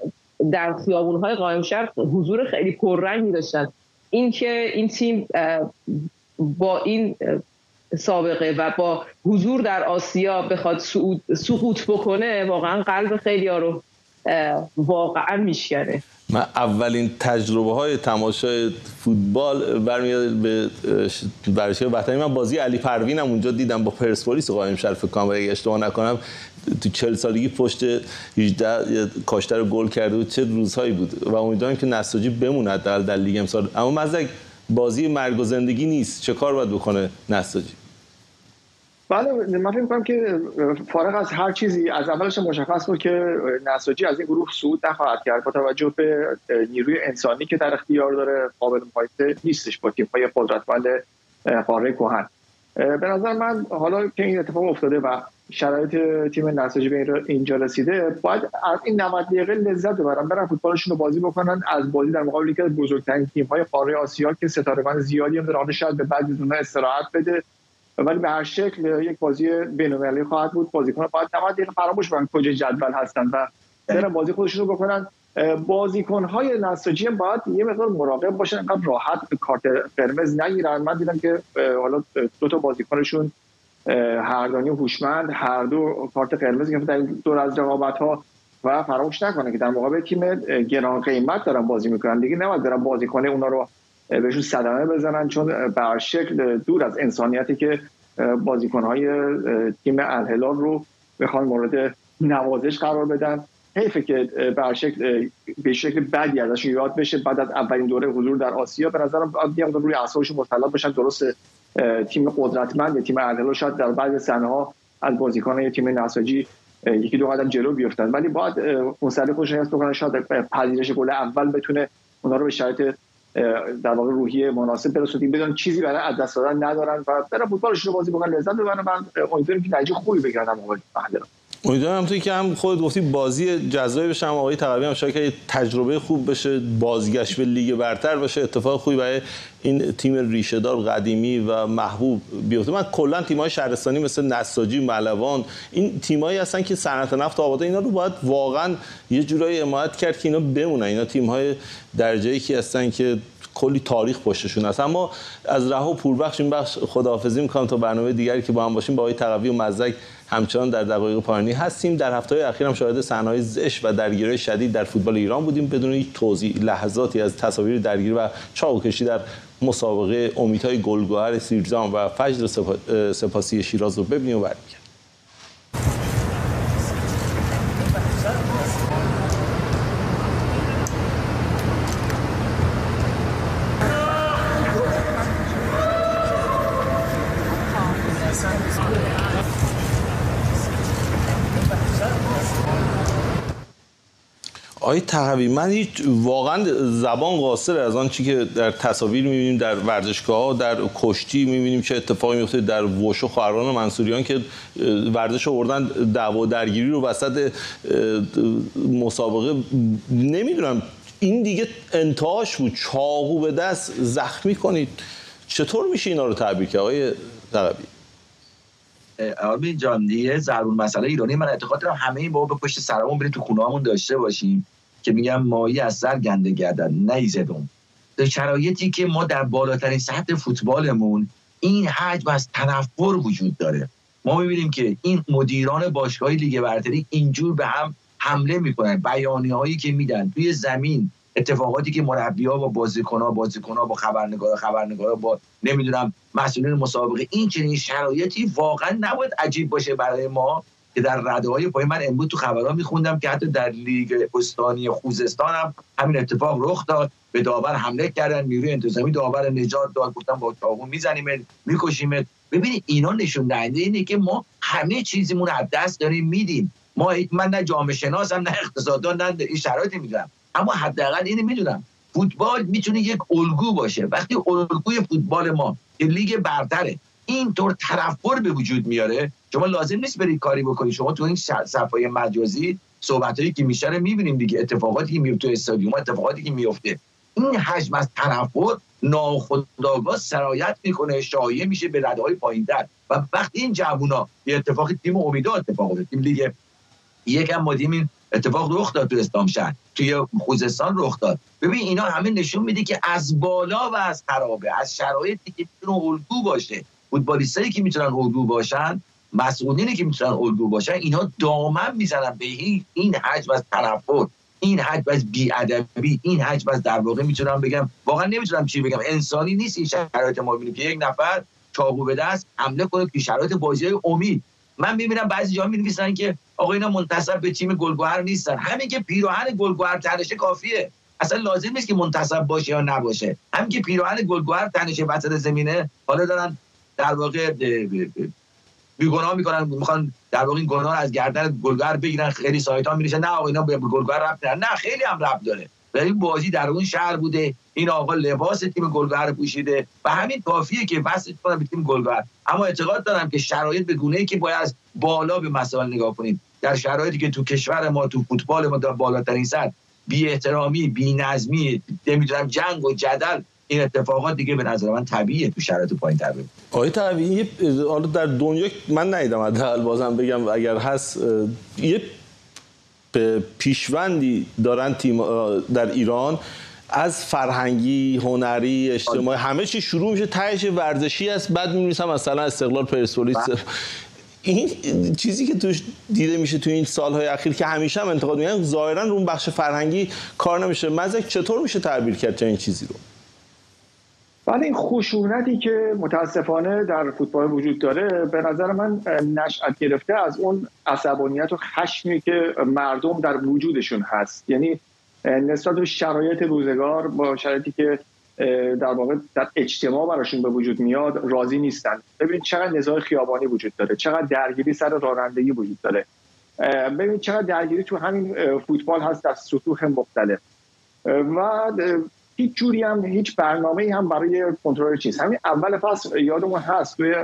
در خیابونهای قائم شهر حضور خیلی پررنگی داشتن. اینکه این تیم با این سابقه و با حضور در آسیا بخواد سقوط بکنه واقعا قلب خیلی ها رو واقعا میشکنه. من اولین تجربه های تماشای فوتبال برمیاد به ورزشگاه وطنی من بازی علی پروینم اونجا دیدم با پرسپولیس قائم شرف اگه اشتباه نکنم تو 40 سالگی پشت 18 کاشته رو گل کرده بود. چه روزهایی بود. و امیدوارم که نساجی بموند در در لیگ امسال. اما مزدک بازی مرگ و زندگی نیست. چه کار باید بکنه نساجی؟ بله من فکر می‌کنم که فارغ از هر چیزی از اولش مشخص بود که نساجی از این گروه صعود نخواهد کرد با توجه به نیروی انسانی که در اختیار داره قابل مقایسه نیستش با تیم‌های قدرتمند قاره کهن. به نظر من حالا که این اتفاق افتاده و شرایط تیم نساجی به اینجا رسیده باید از این 90 دقیقه لذت ببرن برن فوتبالشون رو بازی بکنن از بازی در مقابل یکی از بزرگترین تیم های قاره آسیا که ستارگان زیادی هم داره شاید به بعد از استراحت بده. ولی به هر شکل یک بازی بین‌المللی خواهد بود. بازیکن باید 90 دقیقه فراموش کنن کجا جدول هستن و برن بازی خودشون رو بکنن. بازیکن های نساجی باید یه مقدار مراقب باشن انقدر راحت کارت قرمز نگیرن. من دیدم که حالا دو تا بازیکنشون هردانی هوشمند هر دو کارت قرمز گرفتن در دور از رقابت و فراموش نکنه که در مقابل تیم گران قیمت دارن بازی می‌کنن. دیگه نباید دارن بازیکن اونا رو بهشون صدمه بزنن چون به شکل دور از انسانیتی که بازیکنهای تیم الهلال رو بخوان مورد نوازش قرار بدن. حیفه که به شکل به شکل بدی ازشون یاد بشه. بعد از اولین دوره حضور در آسیا به نظرم یه روی اعصابشون مسلط بشن. درست تیم قدرتمند تیم الهلال شاید در بعضی صحنه ها از بازیکنان تیم نساجی یکی دو قدم جلو بیفتن. ولی باید مسئله خودشون حس بکنن شاید پذیرش گل اول بتونه اونا رو به شرایط در واقع روحی مناسب برسونیم بدون چیزی برای از دست دادن ندارن و برای فوتبالشون بازی بکنن لذت ببرن من امیدوارم که نتیجه خوبی بگیرن مقابل امیدوارم توی که هم خود گفتی بازی جذابی بشه هم آقای تقوی هم که تجربه خوب بشه بازگشت به لیگ برتر بشه اتفاق خوبی برای این تیم ریشهدار قدیمی و محبوب بیفته. من کلا تیم‌های شهرستانی مثل نساجی ملوان این تیمایی هستن که صنعت نفت آباد اینا رو باید واقعا یه جورایی حمایت کرد که اینا بمونن. اینا تیم‌های درجه‌ای که هستن که کلی تاریخ پشتشون هست. اما از رها پوربخش این بخش خداحافظی می‌کنم تا برنامه دیگری که با هم باشیم با آقای تقوی و مزدک همچنان در دقایق پایانی هستیم. در هفته اخیر هم شاهد صحنه‌های زش و درگیری شدید در فوتبال ایران بودیم. بدون هیچ توضیح لحظاتی از تصاویر درگیری و چاقوکشی در مسابقه امیدهای گلگهر سیرزان و فجر سپاسی شیراز رو ببینیم و برمیگردیم. آقای تقوی من هیچ واقعا زبان قاصر از آن چی که در تصاویر می‌بینیم در ورزشگاه ها در کشتی می‌بینیم چه اتفاقی میفته در وشو خواهران منصوریان که ورزش آوردن دعوا درگیری رو وسط مسابقه نمی‌دونم. این دیگه انتهاش بود. چاقو به دست زخمی کنید. چطور میشه اینا رو تعبیر کرد آقای تقوی؟ آرمین جان دیگه ضرور مسئله ایرانی من اعتقاد دارم همه این بابا به پشت سرمون بریم تو خونه داشته باشیم. که میگم مایی از سر گنده گردن نیزدم در شرایطی که ما در بالاترین سطح فوتبالمون این حجم از تنفر وجود داره. ما می‌بینیم که این مدیران باشگاه لیگ برتری اینجور به هم حمله می‌کنن. بیانی هایی که میدن توی زمین اتفاقاتی که مربی ها با بازیکن ها بازیکن ها با خبرنگار خبرنگار با نمی‌دونم مسئولین مسابقه این چنین شرایطی واقعا نباید عجیب باشه برای ما. که در رده های پای من امروز تو خبرها میخوندم که حتی در لیگ استانی خوزستان هم همین اتفاق رخ داد. به داور حمله کردن نیروی انتظامی داور نجات داد. گفتن با چاقو می‌زنیم می‌کشیم ببینید اینا نشون دهنده اینه که ما همه چیزمون از دست داریم میدیم. ما من نه جامعه شناسم نه اقتصاددان نه این شرایطی می‌دونم اما حداقل اینو می‌دونم. فوتبال می‌تونه یک الگو باشه. وقتی الگوی فوتبال ما که لیگ برتره اینطور طرفبر به وجود میاره شما لازم نیست برید کاری بکنید. شما تو این صفحه مجازی صحبتایی که میشه رو می‌بینیم دیگه. اتفاقاتی که میفته تو استادیوم اتفاقاتی که میفته این حجم از طرفبر ناخودآگاه سرایت می‌کنه شایع میشه به رده های پایینتر. و وقتی این جوونا یه اتفاقی تیم امیدا اتفاق تیم لیگ یکم ما این اتفاق رخ داد تو اسلام شهر. توی خوزستان رخ داد. ببین اینا همه نشون میده که از بالا و از خرابه از شرایطی که می‌تونه الگو باشه. فوتبالیستایی که می‌تونن الگو باشن مسئولینی که می‌تونن الگو باشن اینا دامن می‌زنن به این حجم از تنفر این حجم از بیادبی این حجم از در واقع می‌تونم بگم واقعا نمی‌تونم چی بگم. انسانی نیست این شرایط ما ببینیم که یک نفر چاقو به دست حمله کنه که شرایط بازی امید. من می‌بینم بعضی جا می‌نویسن که آقا اینا منتسب به تیم گلگهر نیستن. همین که پیراهن گلگهر تنشه کافیه. اصلا لازم نیست که منتسب باشه یا نباشه. همین که پیراهن گلگهر تنشه وسط زمینه حالا دارن در واقع بیگناه می‌کنن می‌خوان در واقع این گناه از گردن گلگهر بگیرن خیلی سایت ها میریشن نه آقا اینا به گلگهر ربط نه خیلی هم ربط داره. این بازی در اون شهر بوده. این آقا لباس تیم گلگهر پوشیده. و همین کافیه که وصل کنم به تیم گلگهر اما اعتقاد دارم که شرایط به گونه ای که باید از بالا به مسائل نگاه کنیم. در شرایطی که تو کشور ما تو فوتبال ما در بالاترین سطح بی احترامی بی نظمی نمی‌دونم جنگ و جدل این اتفاقات دیگه به نظر من طبیعیه تو شرایط پایین تر آقای طبیعی حالا در دنیا من ندیدم حداقل بازم بگم اگر هست یه پیشوندی دارن تیم در ایران از فرهنگی هنری اجتماعی همه چی شروع میشه تهش ورزشی است بعد می‌نویسم مثلا استقلال پرسپولیس. بله. این چیزی که توش دیده میشه تو این سالهای اخیر که همیشه هم انتقاد میگن ظاهرا رو بخش فرهنگی کار نمیشه. مزک چطور میشه تعبیر کرد این چیزی رو؟ بله این خشونتی که متاسفانه در فوتبال وجود داره به نظر من نشأت گرفته از اون عصبانیت و خشمی که مردم در وجودشون هست. یعنی نسبت به شرایط روزگار با شرایطی که در واقع در اجتماع براشون به وجود میاد راضی نیستن. ببینید چقدر نزاع خیابانی وجود داره چقدر درگیری سر رانندگی وجود داره. ببینید چقدر درگیری تو همین فوتبال هست در سطوح مختلف. و هیچ جوری هم هیچ برنامه هم برای کنترل چیز همین اول فصل یادمون هست توی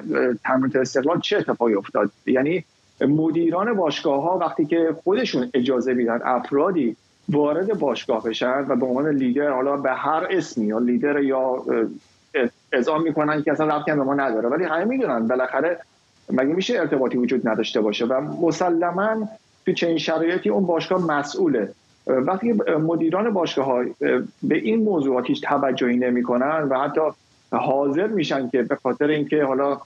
تمرین استقلال چه اتفاقی افتاد. یعنی مدیران باشگاه ها وقتی که خودشون اجازه میدن افرادی وارد باشگاه بشن و به عنوان لیدر حالا به هر اسمی یا لیدر یا اعزام می‌کنن که اصلا به ما نداره. ولی همه می‌دونن بالاخره مگه میشه ارتباطی وجود نداشته باشه؟ و مسلما تو چنین شرایطی اون باشگاه مسئوله. وقتی مدیران باشگاه ها به این موضوعات هیچ توجهی نمی‌کنن و حتی حاضر میشن که به خاطر اینکه حالا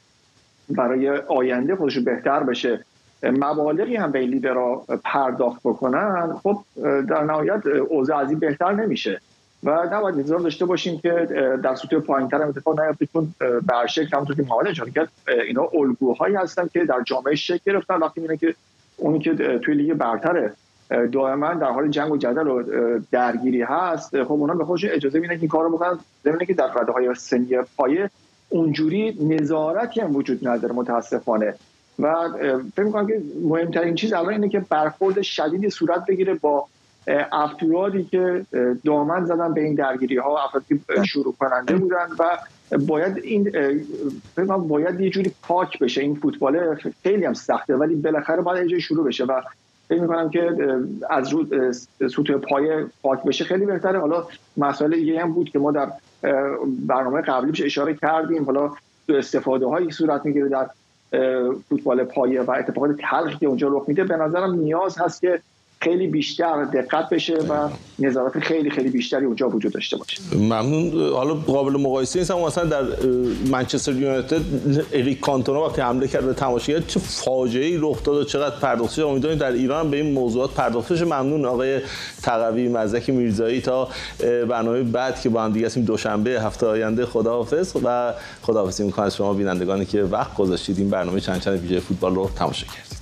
برای آینده خودش بهتر بشه مبالغی هم به لیدرها پرداخت بکنن خب در نهایت اوضاع از این بهتر نمیشه. و نباید انتظار داشته باشیم که در سطوح پایینتر هم اتفاق نیفته چون برشکل همونطور که اشاره کرد اینا الگوهایی هستن که در جامعه شکل گرفتن. وقتی می‌بینه که اونی که توی لیگ برتره دائما در حال جنگ و جدل و درگیری هست. خب اونا به خودشون اجازه میدن که این کارو بکنن. ببینه که در رده های سنی پایه اونجوری نظارتی هم وجود نداره متاسفانه. و فکر می‌کنم که مهمترین چیز الان اینه که برخورد شدیدی صورت بگیره با افرادی که دامن زدن به این درگیری ها افرادی شروع کننده بودن و باید این باید یه جوری پاک بشه. این فوتبال خیلی هم سخته ولی بالاخره باید یه شروع بشه و فکر می‌کنم که از رو سطوح پای پاک بشه خیلی بهتره. حالا مسئله دیگه هم بود که ما در برنامه قبلی اشاره کردیم. حالا استفاده هایی صورت می‌گیره در فوتبال پایه و اتفاقات تلخی که اونجا رخ میده به نظرم نیاز هست که خیلی بیشتر دقت بشه و نظارت خیلی خیلی بیشتری اونجا وجود داشته باشه. ممنون. حالا قابل مقایسه نیست مثلا در منچستر یونایتد اریک کانتونا وقتی حمله کرد به تماشاگر چه فاجعه ای رخ داد و چقدر پرداخت شد امیدواریم در ایران به این موضوعات پرداخته شه ممنون آقای تقوی مزدک میرزایی تا برنامه بعد که با هم دیگه هستیم. دوشنبه هفته آینده خداحافظ و خداحافظی می‌کنم. شما بینندگانی که وقت گذاشتید این برنامه چند چند ویژه فوتبال رو تماشا کردید.